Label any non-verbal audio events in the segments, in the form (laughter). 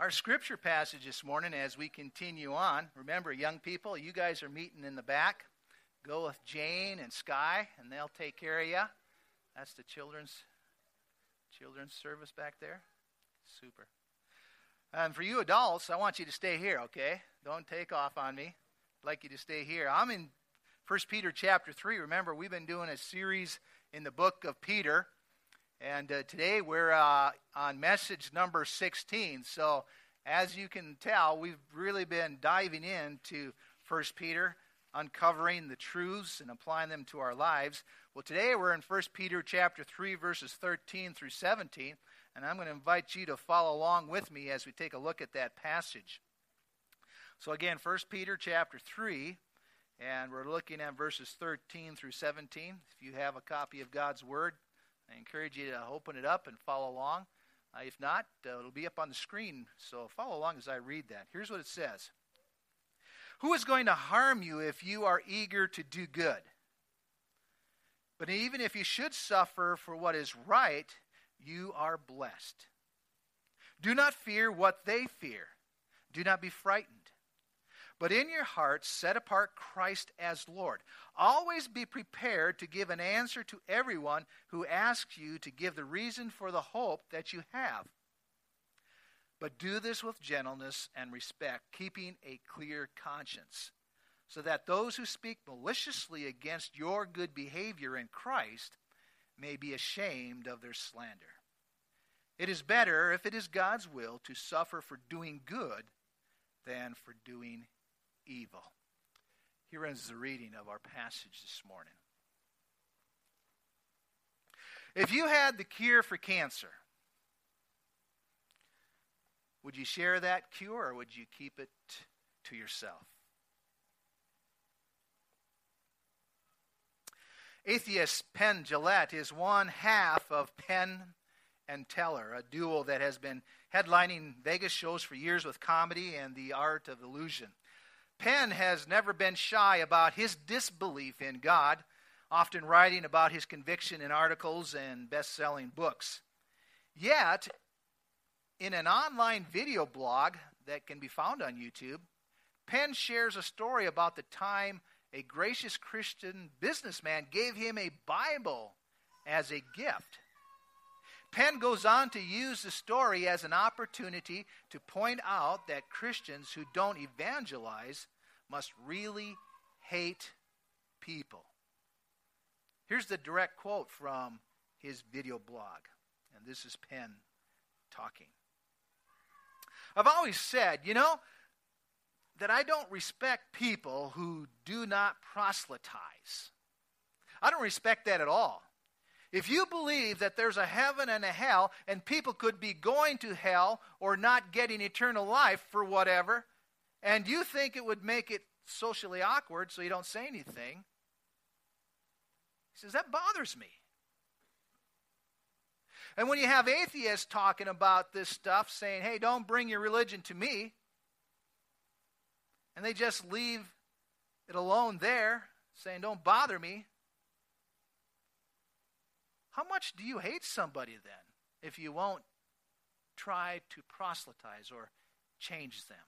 Our scripture passage this morning, as we continue on, remember, young people, you guys are meeting in the back. Go with Jane and Sky, and they'll take care of you. That's the children's children's service back there. Super. And for you adults, I want you to stay here, okay? Don't take off on me. I'd like you to stay here. I'm in 1 Peter chapter 3. Remember, we've been doing a series in the book of Peter. And uh, today we're uh, on message number 16. So, as you can tell, we've really been diving into 1 Peter, uncovering the truths and applying them to our lives. Well, today we're in 1 Peter chapter 3 verses 13 through 17, and I'm going to invite you to follow along with me as we take a look at that passage. So again, 1 Peter chapter 3, and we're looking at verses 13 through 17. If you have a copy of God's word, I encourage you to open it up and follow along. Uh, if not, uh, it'll be up on the screen, so follow along as I read that. Here's what it says Who is going to harm you if you are eager to do good? But even if you should suffer for what is right, you are blessed. Do not fear what they fear. Do not be frightened. But in your hearts, set apart Christ as Lord. Always be prepared to give an answer to everyone who asks you to give the reason for the hope that you have. But do this with gentleness and respect, keeping a clear conscience, so that those who speak maliciously against your good behavior in Christ may be ashamed of their slander. It is better, if it is God's will, to suffer for doing good than for doing evil. Here ends the reading of our passage this morning. If you had the cure for cancer, would you share that cure or would you keep it to yourself? Atheist Penn Jillette is one half of Penn and Teller, a duo that has been headlining Vegas shows for years with comedy and the art of illusion. Penn has never been shy about his disbelief in God, often writing about his conviction in articles and best selling books. Yet, in an online video blog that can be found on YouTube, Penn shares a story about the time a gracious Christian businessman gave him a Bible as a gift. Penn goes on to use the story as an opportunity to point out that Christians who don't evangelize must really hate people. Here's the direct quote from his video blog, and this is Penn talking. I've always said, you know, that I don't respect people who do not proselytize. I don't respect that at all. If you believe that there's a heaven and a hell, and people could be going to hell or not getting eternal life for whatever, and you think it would make it socially awkward so you don't say anything, he says, that bothers me. And when you have atheists talking about this stuff, saying, hey, don't bring your religion to me, and they just leave it alone there, saying, don't bother me, how much do you hate somebody then if you won't try to proselytize or change them?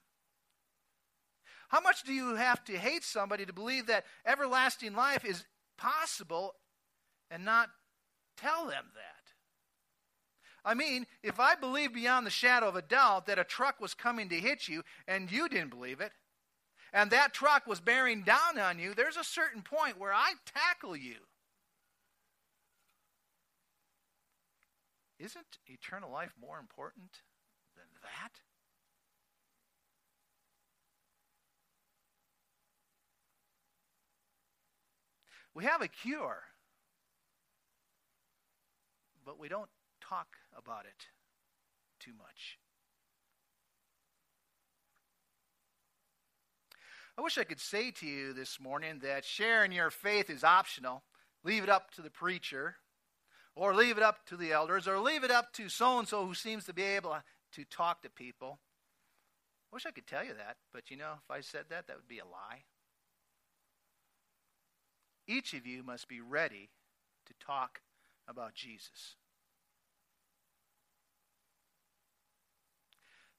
How much do you have to hate somebody to believe that everlasting life is possible and not tell them that? I mean, if I believe beyond the shadow of a doubt that a truck was coming to hit you and you didn't believe it, and that truck was bearing down on you, there's a certain point where I tackle you. Isn't eternal life more important than that? We have a cure, but we don't talk about it too much. I wish I could say to you this morning that sharing your faith is optional. Leave it up to the preacher or leave it up to the elders, or leave it up to so and so who seems to be able to talk to people. I wish I could tell you that, but you know, if I said that, that would be a lie. Each of you must be ready to talk about Jesus.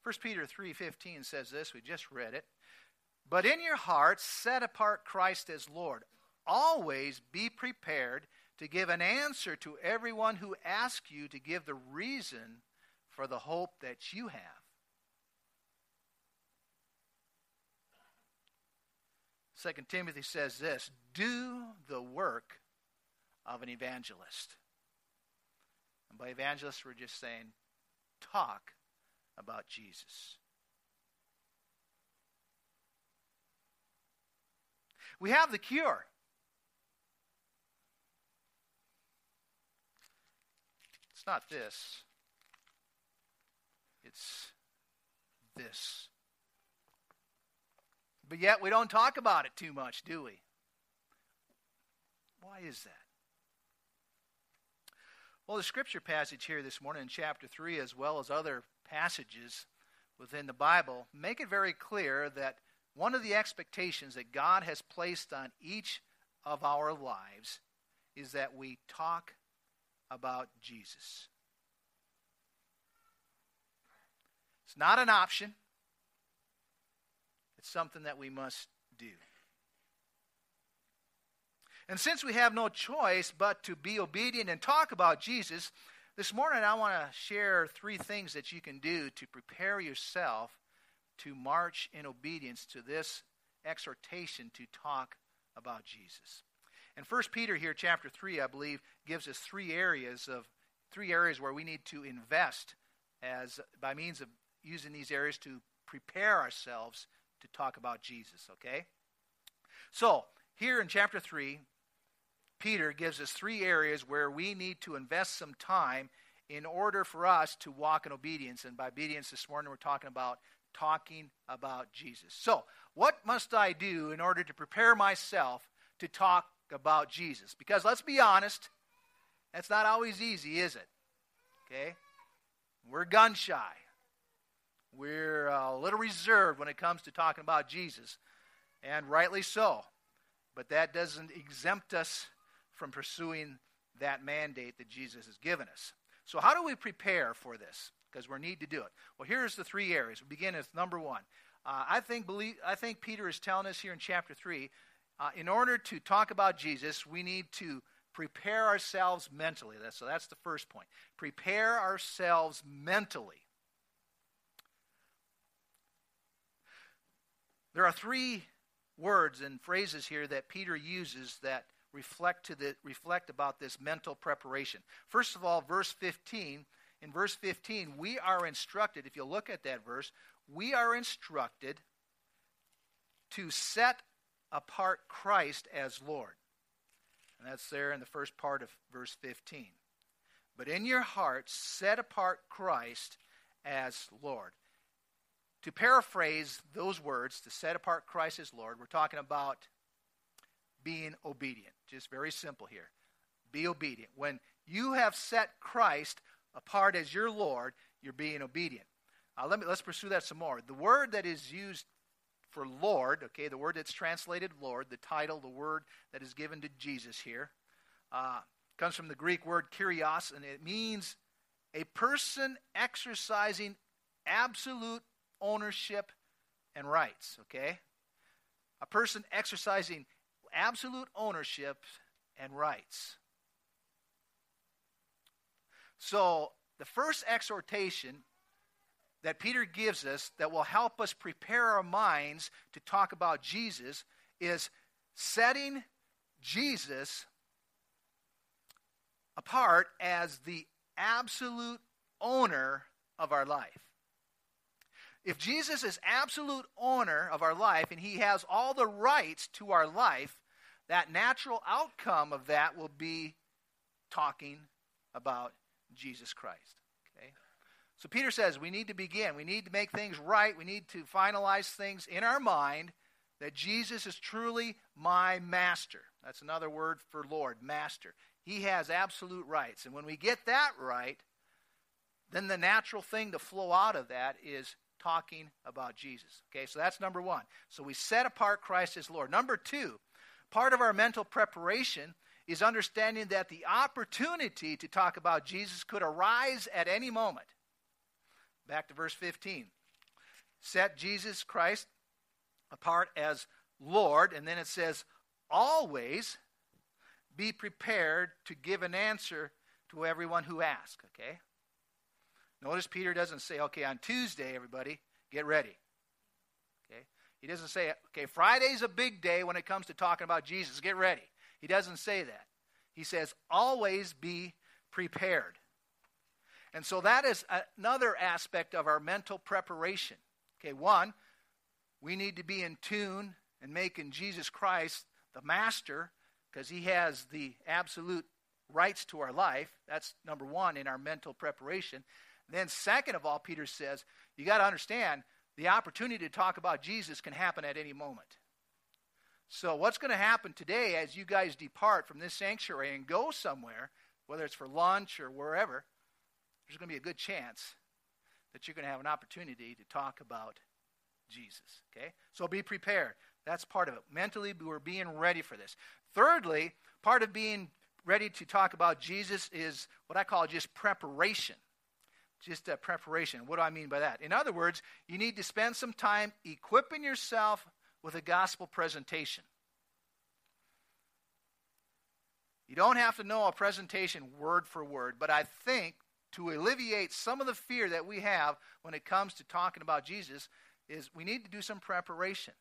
1 Peter 3:15 says this, we just read it. But in your hearts set apart Christ as Lord. Always be prepared to give an answer to everyone who asks you to give the reason for the hope that you have. Second Timothy says this do the work of an evangelist. And by evangelist, we're just saying talk about Jesus. We have the cure. It's not this, it's this. But yet we don't talk about it too much, do we? Why is that? Well, the scripture passage here this morning in chapter 3, as well as other passages within the Bible, make it very clear that one of the expectations that God has placed on each of our lives is that we talk about Jesus. It's not an option, it's something that we must do. And since we have no choice but to be obedient and talk about Jesus, this morning I want to share three things that you can do to prepare yourself to march in obedience to this exhortation to talk about Jesus. And First Peter here, chapter 3, I believe, gives us three areas of three areas where we need to invest as by means of using these areas to prepare ourselves to talk about Jesus, okay? So, here in chapter 3, Peter gives us three areas where we need to invest some time in order for us to walk in obedience. And by obedience this morning, we're talking about talking about Jesus. So, what must I do in order to prepare myself to talk about Jesus? Because let's be honest, that's not always easy, is it? Okay? We're gun shy. We're a little reserved when it comes to talking about Jesus, and rightly so. But that doesn't exempt us from pursuing that mandate that Jesus has given us. So, how do we prepare for this? Because we need to do it. Well, here's the three areas. We begin with number one. Uh, I think believe, I think Peter is telling us here in chapter three. Uh, in order to talk about Jesus, we need to prepare ourselves mentally. So that's the first point. Prepare ourselves mentally. There are three words and phrases here that Peter uses that reflect to the reflect about this mental preparation. First of all, verse 15. In verse 15, we are instructed, if you look at that verse, we are instructed to set apart Christ as Lord. And that's there in the first part of verse 15. But in your hearts, set apart Christ as Lord. To paraphrase those words, to set apart Christ as Lord, we're talking about being obedient. Just very simple here. Be obedient. When you have set Christ apart as your Lord, you're being obedient. Uh, let me let's pursue that some more. The word that is used for Lord, okay, the word that's translated Lord, the title, the word that is given to Jesus here, uh, comes from the Greek word kurios, and it means a person exercising absolute ownership and rights, okay? A person exercising absolute ownership and rights. So, the first exhortation that Peter gives us that will help us prepare our minds to talk about Jesus is setting Jesus apart as the absolute owner of our life. If Jesus is absolute owner of our life and he has all the rights to our life, that natural outcome of that will be talking about Jesus Christ. So Peter says we need to begin. We need to make things right. We need to finalize things in our mind that Jesus is truly my master. That's another word for Lord, master. He has absolute rights. And when we get that right, then the natural thing to flow out of that is talking about Jesus. Okay, so that's number one. So we set apart Christ as Lord. Number two, Part of our mental preparation is understanding that the opportunity to talk about Jesus could arise at any moment. Back to verse 15. set Jesus Christ apart as Lord, and then it says, always be prepared to give an answer to everyone who asks, okay? Notice Peter doesn't say, okay, on Tuesday, everybody, get ready. Okay? He doesn't say, okay, Friday's a big day when it comes to talking about Jesus, get ready. He doesn't say that. He says, always be prepared. And so that is another aspect of our mental preparation. Okay, one, we need to be in tune and making Jesus Christ the master because he has the absolute rights to our life. That's number one in our mental preparation. Then, second of all, Peter says, you got to understand the opportunity to talk about Jesus can happen at any moment. So, what's going to happen today as you guys depart from this sanctuary and go somewhere, whether it's for lunch or wherever, there's going to be a good chance that you're going to have an opportunity to talk about Jesus. Okay? So be prepared. That's part of it. Mentally, we're being ready for this. Thirdly, part of being ready to talk about Jesus is what I call just preparation. Just a preparation. What do I mean by that? In other words, you need to spend some time equipping yourself with a gospel presentation. You don't have to know a presentation word for word, but I think to alleviate some of the fear that we have when it comes to talking about Jesus is we need to do some preparation.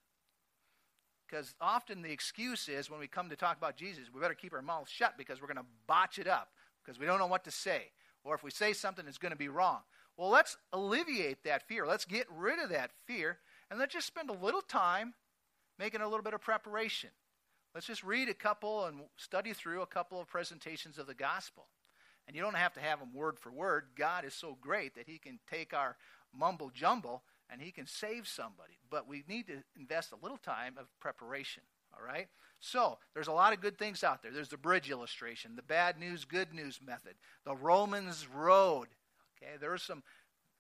Because often the excuse is when we come to talk about Jesus, we better keep our mouths shut because we're going to botch it up because we don't know what to say. Or if we say something, it's going to be wrong. Well, let's alleviate that fear. Let's get rid of that fear and let's just spend a little time making a little bit of preparation. Let's just read a couple and study through a couple of presentations of the gospel. And you don't have to have them word for word. God is so great that He can take our mumble jumble and He can save somebody. But we need to invest a little time of preparation. All right? So, there's a lot of good things out there. There's the bridge illustration, the bad news, good news method, the Romans road. Okay? There are some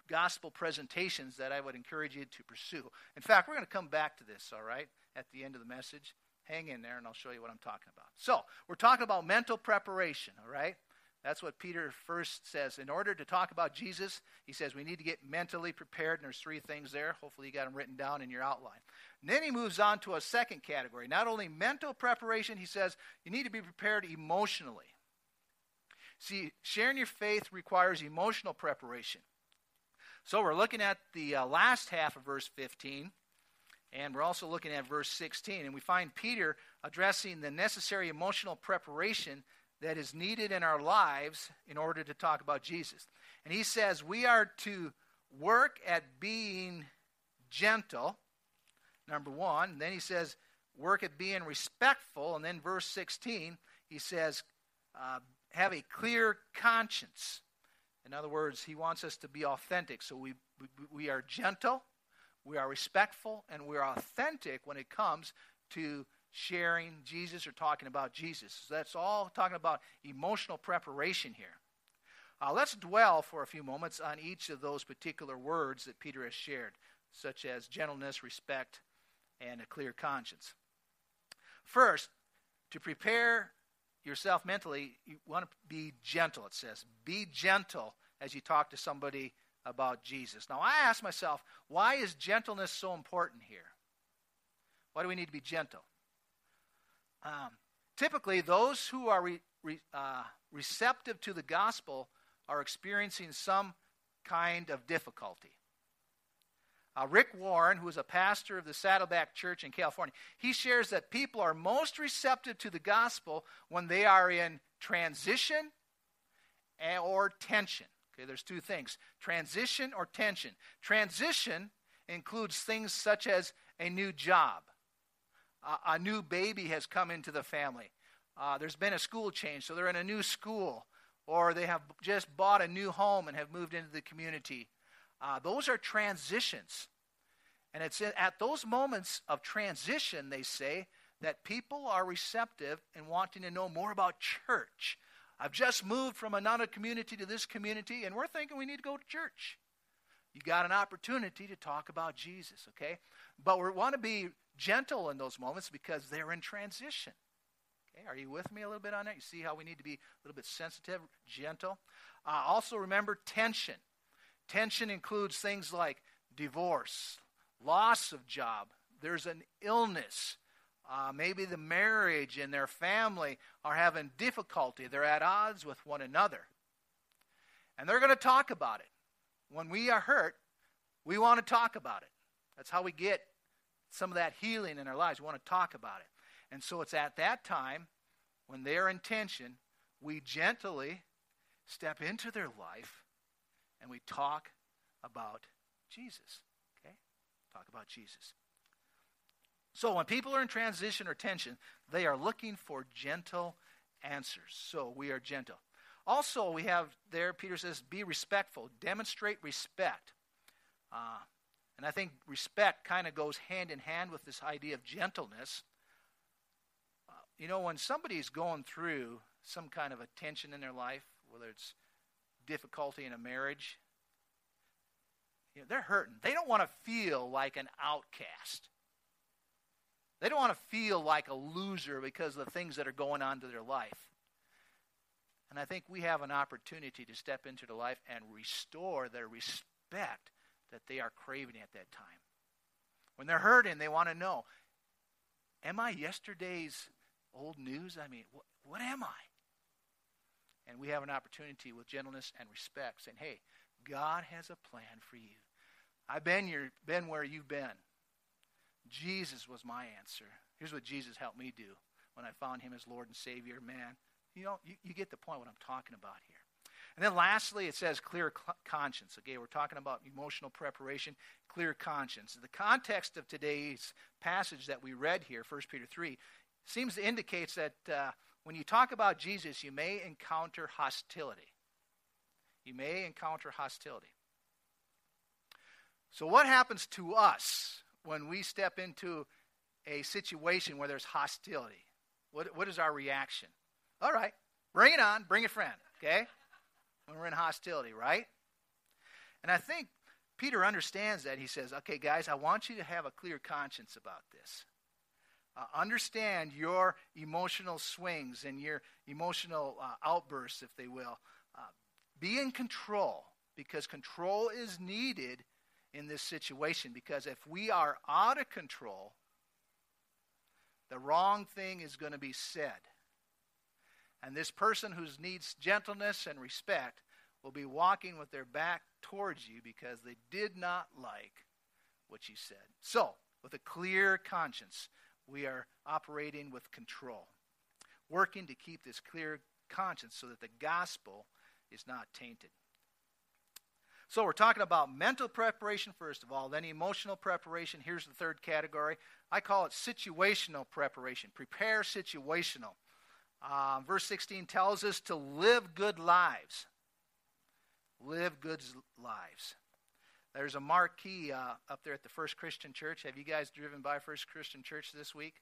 gospel presentations that I would encourage you to pursue. In fact, we're going to come back to this, all right, at the end of the message. Hang in there and I'll show you what I'm talking about. So, we're talking about mental preparation, all right? That's what Peter first says. In order to talk about Jesus, he says we need to get mentally prepared, and there's three things there. Hopefully, you got them written down in your outline. And then he moves on to a second category. Not only mental preparation, he says you need to be prepared emotionally. See, sharing your faith requires emotional preparation. So we're looking at the uh, last half of verse 15, and we're also looking at verse 16, and we find Peter addressing the necessary emotional preparation that is needed in our lives in order to talk about Jesus. And he says we are to work at being gentle, number one. And then he says work at being respectful. And then verse 16, he says uh, have a clear conscience. In other words, he wants us to be authentic. So we, we, we are gentle, we are respectful, and we are authentic when it comes to sharing Jesus or talking about Jesus. So that's all talking about emotional preparation here. Uh, let's dwell for a few moments on each of those particular words that Peter has shared, such as gentleness, respect, and a clear conscience. First, to prepare yourself mentally, you want to be gentle, it says. Be gentle as you talk to somebody about Jesus. Now, I ask myself, why is gentleness so important here? Why do we need to be gentle? Um, typically, those who are re, re, uh, receptive to the gospel are experiencing some kind of difficulty. Uh, Rick Warren, who is a pastor of the Saddleback Church in California, he shares that people are most receptive to the gospel when they are in transition or tension. Okay, there's two things transition or tension. Transition includes things such as a new job, a new baby has come into the family. Uh, there's been a school change, so they're in a new school, or they have just bought a new home and have moved into the community. Uh, those are transitions. And it's at those moments of transition, they say, that people are receptive and wanting to know more about church. I've just moved from another community to this community, and we're thinking we need to go to church. You got an opportunity to talk about Jesus, okay? But we want to be gentle in those moments because they're in transition. Okay, are you with me a little bit on that? You see how we need to be a little bit sensitive, gentle. Uh, also, remember tension. Tension includes things like divorce, loss of job, there's an illness. Uh, maybe the marriage and their family are having difficulty. They're at odds with one another. And they're going to talk about it. When we are hurt, we want to talk about it. That's how we get some of that healing in our lives. We want to talk about it. And so it's at that time when they're in tension, we gently step into their life and we talk about Jesus. Okay? Talk about Jesus. So when people are in transition or tension, they are looking for gentle answers. So we are gentle. Also, we have there, Peter says, be respectful, demonstrate respect. Uh, and I think respect kind of goes hand in hand with this idea of gentleness. Uh, you know, when somebody's going through some kind of a tension in their life, whether it's difficulty in a marriage, you know, they're hurting. They don't want to feel like an outcast. They don't want to feel like a loser because of the things that are going on to their life. And I think we have an opportunity to step into their life and restore their respect that they are craving at that time. When they're hurting, they want to know Am I yesterday's old news? I mean, what, what am I? And we have an opportunity with gentleness and respect saying, Hey, God has a plan for you. I've been, your, been where you've been. Jesus was my answer. Here's what Jesus helped me do when I found him as Lord and Savior. Man, you know, you, you get the point what I'm talking about here. And then lastly, it says clear conscience. Okay, we're talking about emotional preparation, clear conscience. The context of today's passage that we read here, 1 Peter 3, seems to indicate that uh, when you talk about Jesus, you may encounter hostility. You may encounter hostility. So, what happens to us when we step into a situation where there's hostility? What, what is our reaction? All right, bring it on, bring a friend, okay? When we're in hostility, right? And I think Peter understands that. He says, okay, guys, I want you to have a clear conscience about this. Uh, understand your emotional swings and your emotional uh, outbursts, if they will. Uh, be in control because control is needed in this situation. Because if we are out of control, the wrong thing is going to be said. And this person who needs gentleness and respect will be walking with their back towards you because they did not like what you said. So, with a clear conscience, we are operating with control, working to keep this clear conscience so that the gospel is not tainted. So, we're talking about mental preparation, first of all, then emotional preparation. Here's the third category. I call it situational preparation. Prepare situational. Um, verse 16 tells us to live good lives. Live good lives. There's a marquee uh, up there at the First Christian Church. Have you guys driven by First Christian Church this week?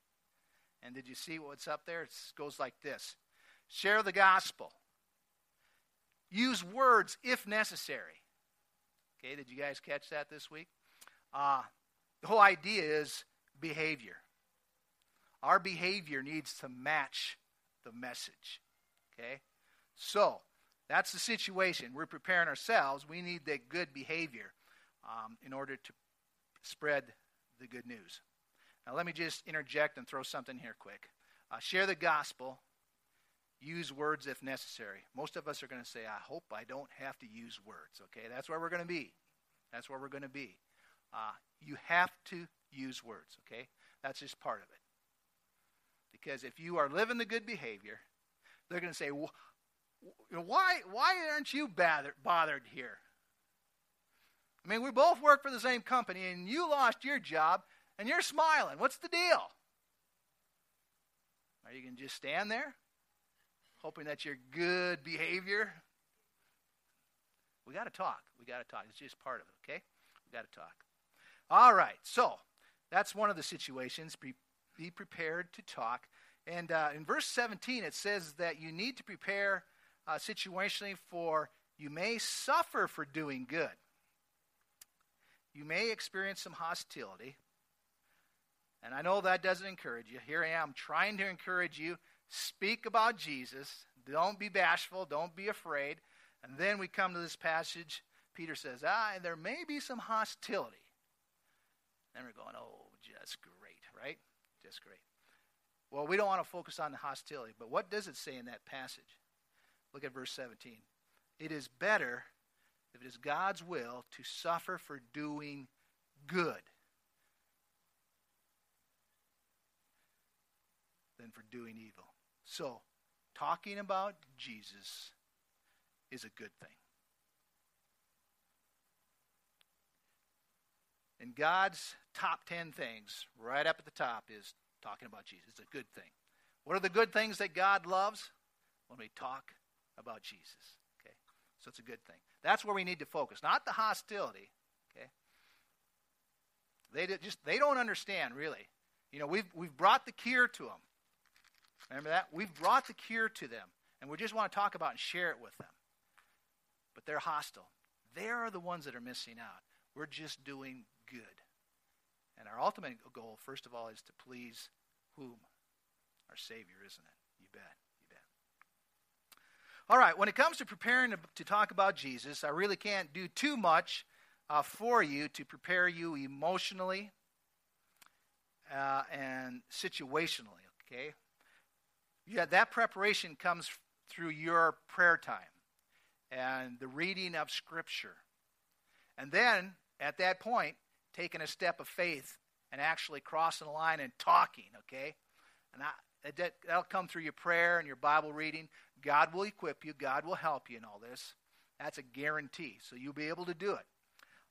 And did you see what's up there? It goes like this Share the gospel. Use words if necessary. Okay, did you guys catch that this week? Uh, the whole idea is behavior. Our behavior needs to match the message. Okay? So, that's the situation. We're preparing ourselves. We need that good behavior um, in order to spread the good news. Now, let me just interject and throw something here quick. Uh, share the gospel. Use words if necessary. Most of us are going to say, I hope I don't have to use words. Okay, that's where we're going to be. That's where we're going to be. Uh, you have to use words. Okay, that's just part of it. Because if you are living the good behavior, they're going to say, why, why aren't you bothered, here? I mean, we both work for the same company, and you lost your job, and you're smiling. What's the deal? Are you going to just stand there, hoping that your good behavior? We got to talk. We got to talk. It's just part of it, okay? We got to talk. All right, so that's one of the situations. Be prepared to talk. And uh, in verse 17, it says that you need to prepare uh, situationally for you may suffer for doing good. You may experience some hostility. And I know that doesn't encourage you. Here I am trying to encourage you. Speak about Jesus. Don't be bashful. Don't be afraid. And then we come to this passage. Peter says, Ah, there may be some hostility. Then we're going, oh, just great, right? Great. Well, we don't want to focus on the hostility, but what does it say in that passage? Look at verse 17. It is better, if it is God's will, to suffer for doing good than for doing evil. So, talking about Jesus is a good thing. God's top 10 things, right up at the top, is talking about Jesus. It's a good thing. What are the good things that God loves? When we talk about Jesus. Okay? So it's a good thing. That's where we need to focus, not the hostility. Okay? They just they don't understand really. You know, we've we've brought the cure to them. Remember that? We've brought the cure to them, and we just want to talk about and share it with them. But they're hostile. They are the ones that are missing out. We're just doing good. And our ultimate goal, first of all, is to please whom? Our Savior, isn't it? You bet. You bet. All right, when it comes to preparing to, to talk about Jesus, I really can't do too much uh, for you to prepare you emotionally uh, and situationally, okay? Yeah, that preparation comes through your prayer time and the reading of Scripture. And then, at that point, taking a step of faith and actually crossing the line and talking, okay? And I, that, that'll come through your prayer and your Bible reading. God will equip you, God will help you in all this. That's a guarantee. So you'll be able to do it.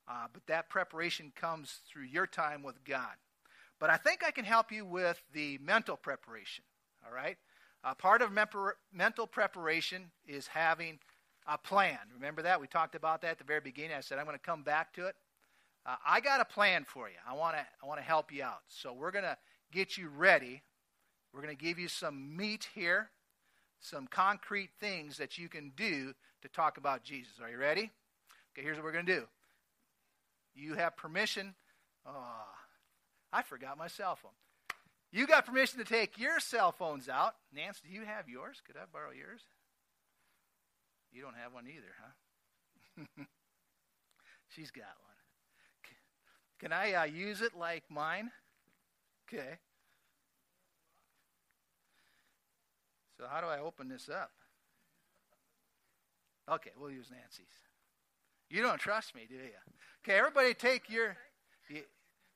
Uh, but that preparation comes through your time with God. But I think I can help you with the mental preparation, all right? Uh, part of mental preparation is having a plan. Remember that? We talked about that at the very beginning. I said I'm going to come back to it. Uh, I got a plan for you. I want to I want to help you out. So we're going to get you ready. We're going to give you some meat here, some concrete things that you can do to talk about Jesus. Are you ready? Okay, here's what we're going to do. You have permission. Oh, I forgot my cell phone. You got permission to take your cell phones out. Nance, do you have yours? Could I borrow yours? You don't have one either, huh? (laughs) She's got one. Can I uh, use it like mine? Okay. So, how do I open this up? Okay, we'll use Nancy's. You don't trust me, do you? Okay, everybody take your. You,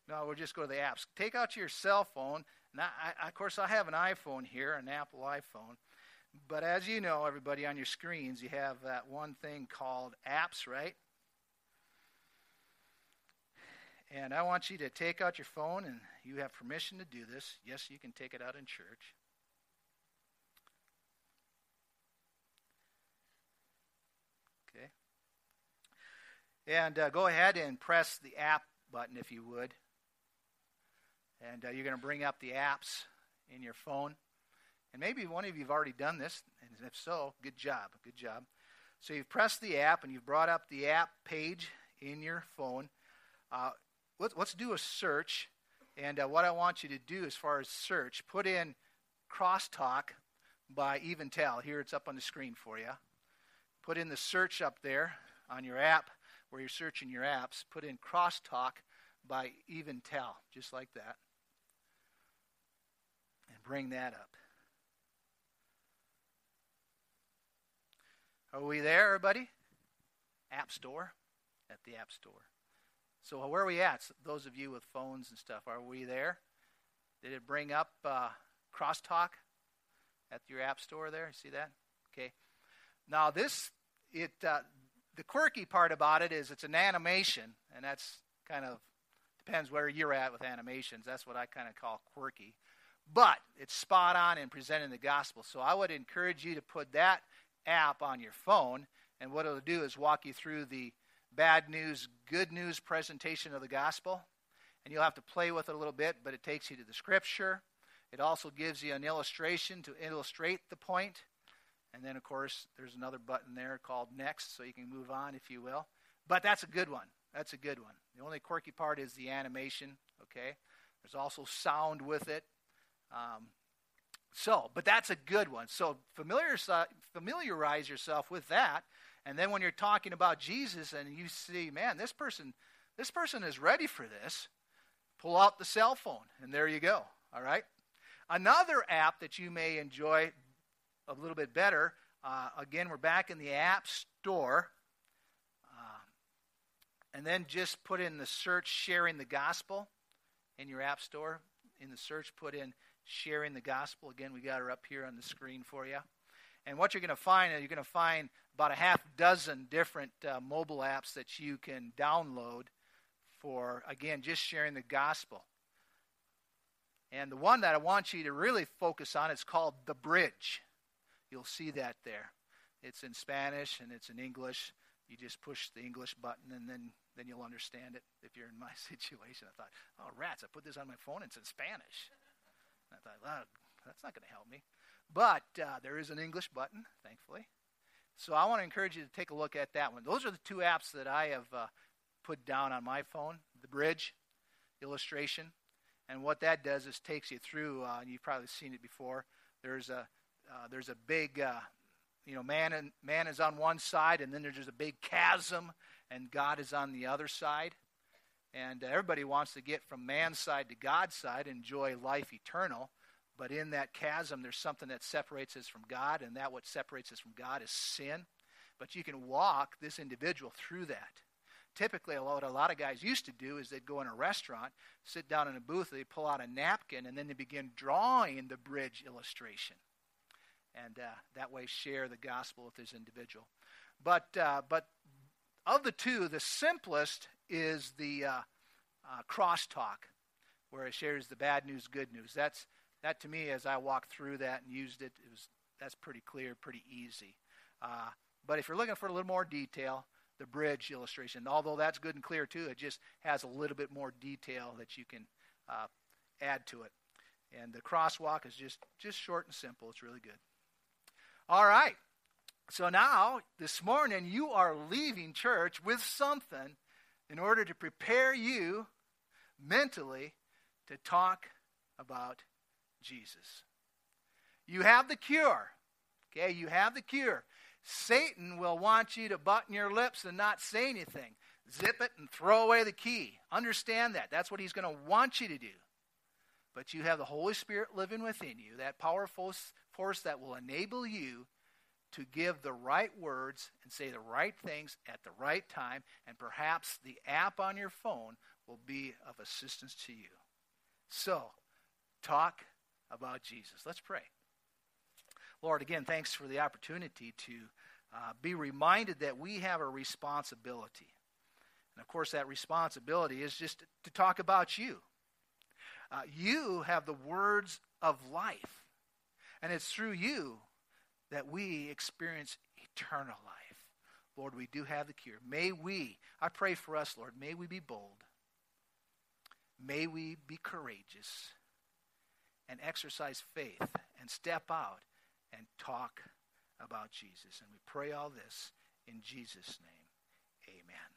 no, we'll just go to the apps. Take out your cell phone. Now, I, of course, I have an iPhone here, an Apple iPhone. But as you know, everybody on your screens, you have that one thing called apps, right? And I want you to take out your phone, and you have permission to do this. Yes, you can take it out in church. Okay. And uh, go ahead and press the app button if you would. And uh, you're going to bring up the apps in your phone. And maybe one of you have already done this, and if so, good job, good job. So you've pressed the app and you've brought up the app page in your phone. Uh, let, us do a search. And uh, what I want you to do as far as search, put in crosstalk by Eventel. Here it's up on the screen for you. Put in the search up there on your app where you're searching your apps. Put in crosstalk by Eventel, just like that. And bring that up. Are we there, everybody? App Store? At the App Store. So where are we at? Those of you with phones and stuff, are we there? Did it bring up uh, crosstalk at your App Store there? See that? Okay. Now this, it uh, the quirky part about it is it's an animation, and that's kind of depends where you're at with animations. That's what I kind of call quirky. But it's spot on in presenting the gospel. So I would encourage you to put that app on your phone, and what it'll do is walk you through the bad news, good news presentation of the gospel. And you'll have to play with it a little bit, but it takes you to the scripture. It also gives you an illustration to illustrate the point. And then, of course, there's another button there called Next, so you can move on, if you will. But that's a good one. That's a good one. The only quirky part is the animation, okay? There's also sound with it. Um, so, but that's a good one. So familiarize yourself with that. And then when you're talking about Jesus and you see, man, this person, this person is ready for this, pull out the cell phone, and there you go. All right? Another app that you may enjoy a little bit better, uh, again, we're back in the App Store. Uh, and then just put in the search sharing the gospel in your App Store. In the search, put in sharing the gospel. Again, we got her up here on the screen for you. And what you're going to find is you're going to find about a half dozen different uh, mobile apps that you can download for, again, just sharing the gospel. And the one that I want you to really focus on is called The Bridge. You'll see that there. It's in Spanish and it's in English. You just push the English button and then, then you'll understand it if you're in my (laughs) situation. I thought, oh, rats, I put this on my phone, it's in Spanish. And I thought, well, that's not going to help me. But uh, there is an English button, thankfully. So I want to encourage you to take a look at that one. Those are the two apps that I have uh, put down on my phone the bridge illustration. And what that does is takes you through, uh, and you've probably seen it before. There's a, uh, there's a big, uh, you know, man, and, man is on one side, and then there's just a big chasm, and God is on the other side. And everybody wants to get from man's side to God's side, enjoy life eternal. But in that chasm, there's something that separates us from God, and that what separates us from God is sin. But you can walk this individual through that. Typically, what a lot of guys used to do is they'd go in a restaurant, sit down in a booth, they'd pull out a napkin, and then they begin drawing the bridge illustration. And uh, that way, share the gospel with this individual. But, uh, but of the two, the simplest is the uh, uh crosstalk, where it shares the bad news, good news. That's that to me, as I walked through that and used it, it was that's pretty clear, pretty easy. Uh, but if you're looking for a little more detail, the bridge illustration, although that's good and clear too, it just has a little bit more detail that you can uh, add to it. And the crosswalk is just just short and simple. It's really good. All right. So now, this morning, you are leaving church with something in order to prepare you mentally to talk about Jesus. You have the cure. Okay, you have the cure. Satan will want you to button your lips and not say anything. Zip it and throw away the key. Understand that. That's what he's going to want you to do. But you have the Holy Spirit living within you, that powerful force that will enable you to give the right words and say the right things at the right time, and perhaps the app on your phone will be of assistance to you. So, talk about Jesus. Let's pray. Lord, again, thanks for the opportunity to uh, be reminded that we have a responsibility. And of course, that responsibility is just to talk about you. Uh, you have the words of life, and it's through you that we experience eternal life. Lord, we do have the cure. May we, I pray for us, Lord, may we be bold. May we be courageous and exercise faith and step out and talk about Jesus. And we pray all this in Jesus' name. Amen.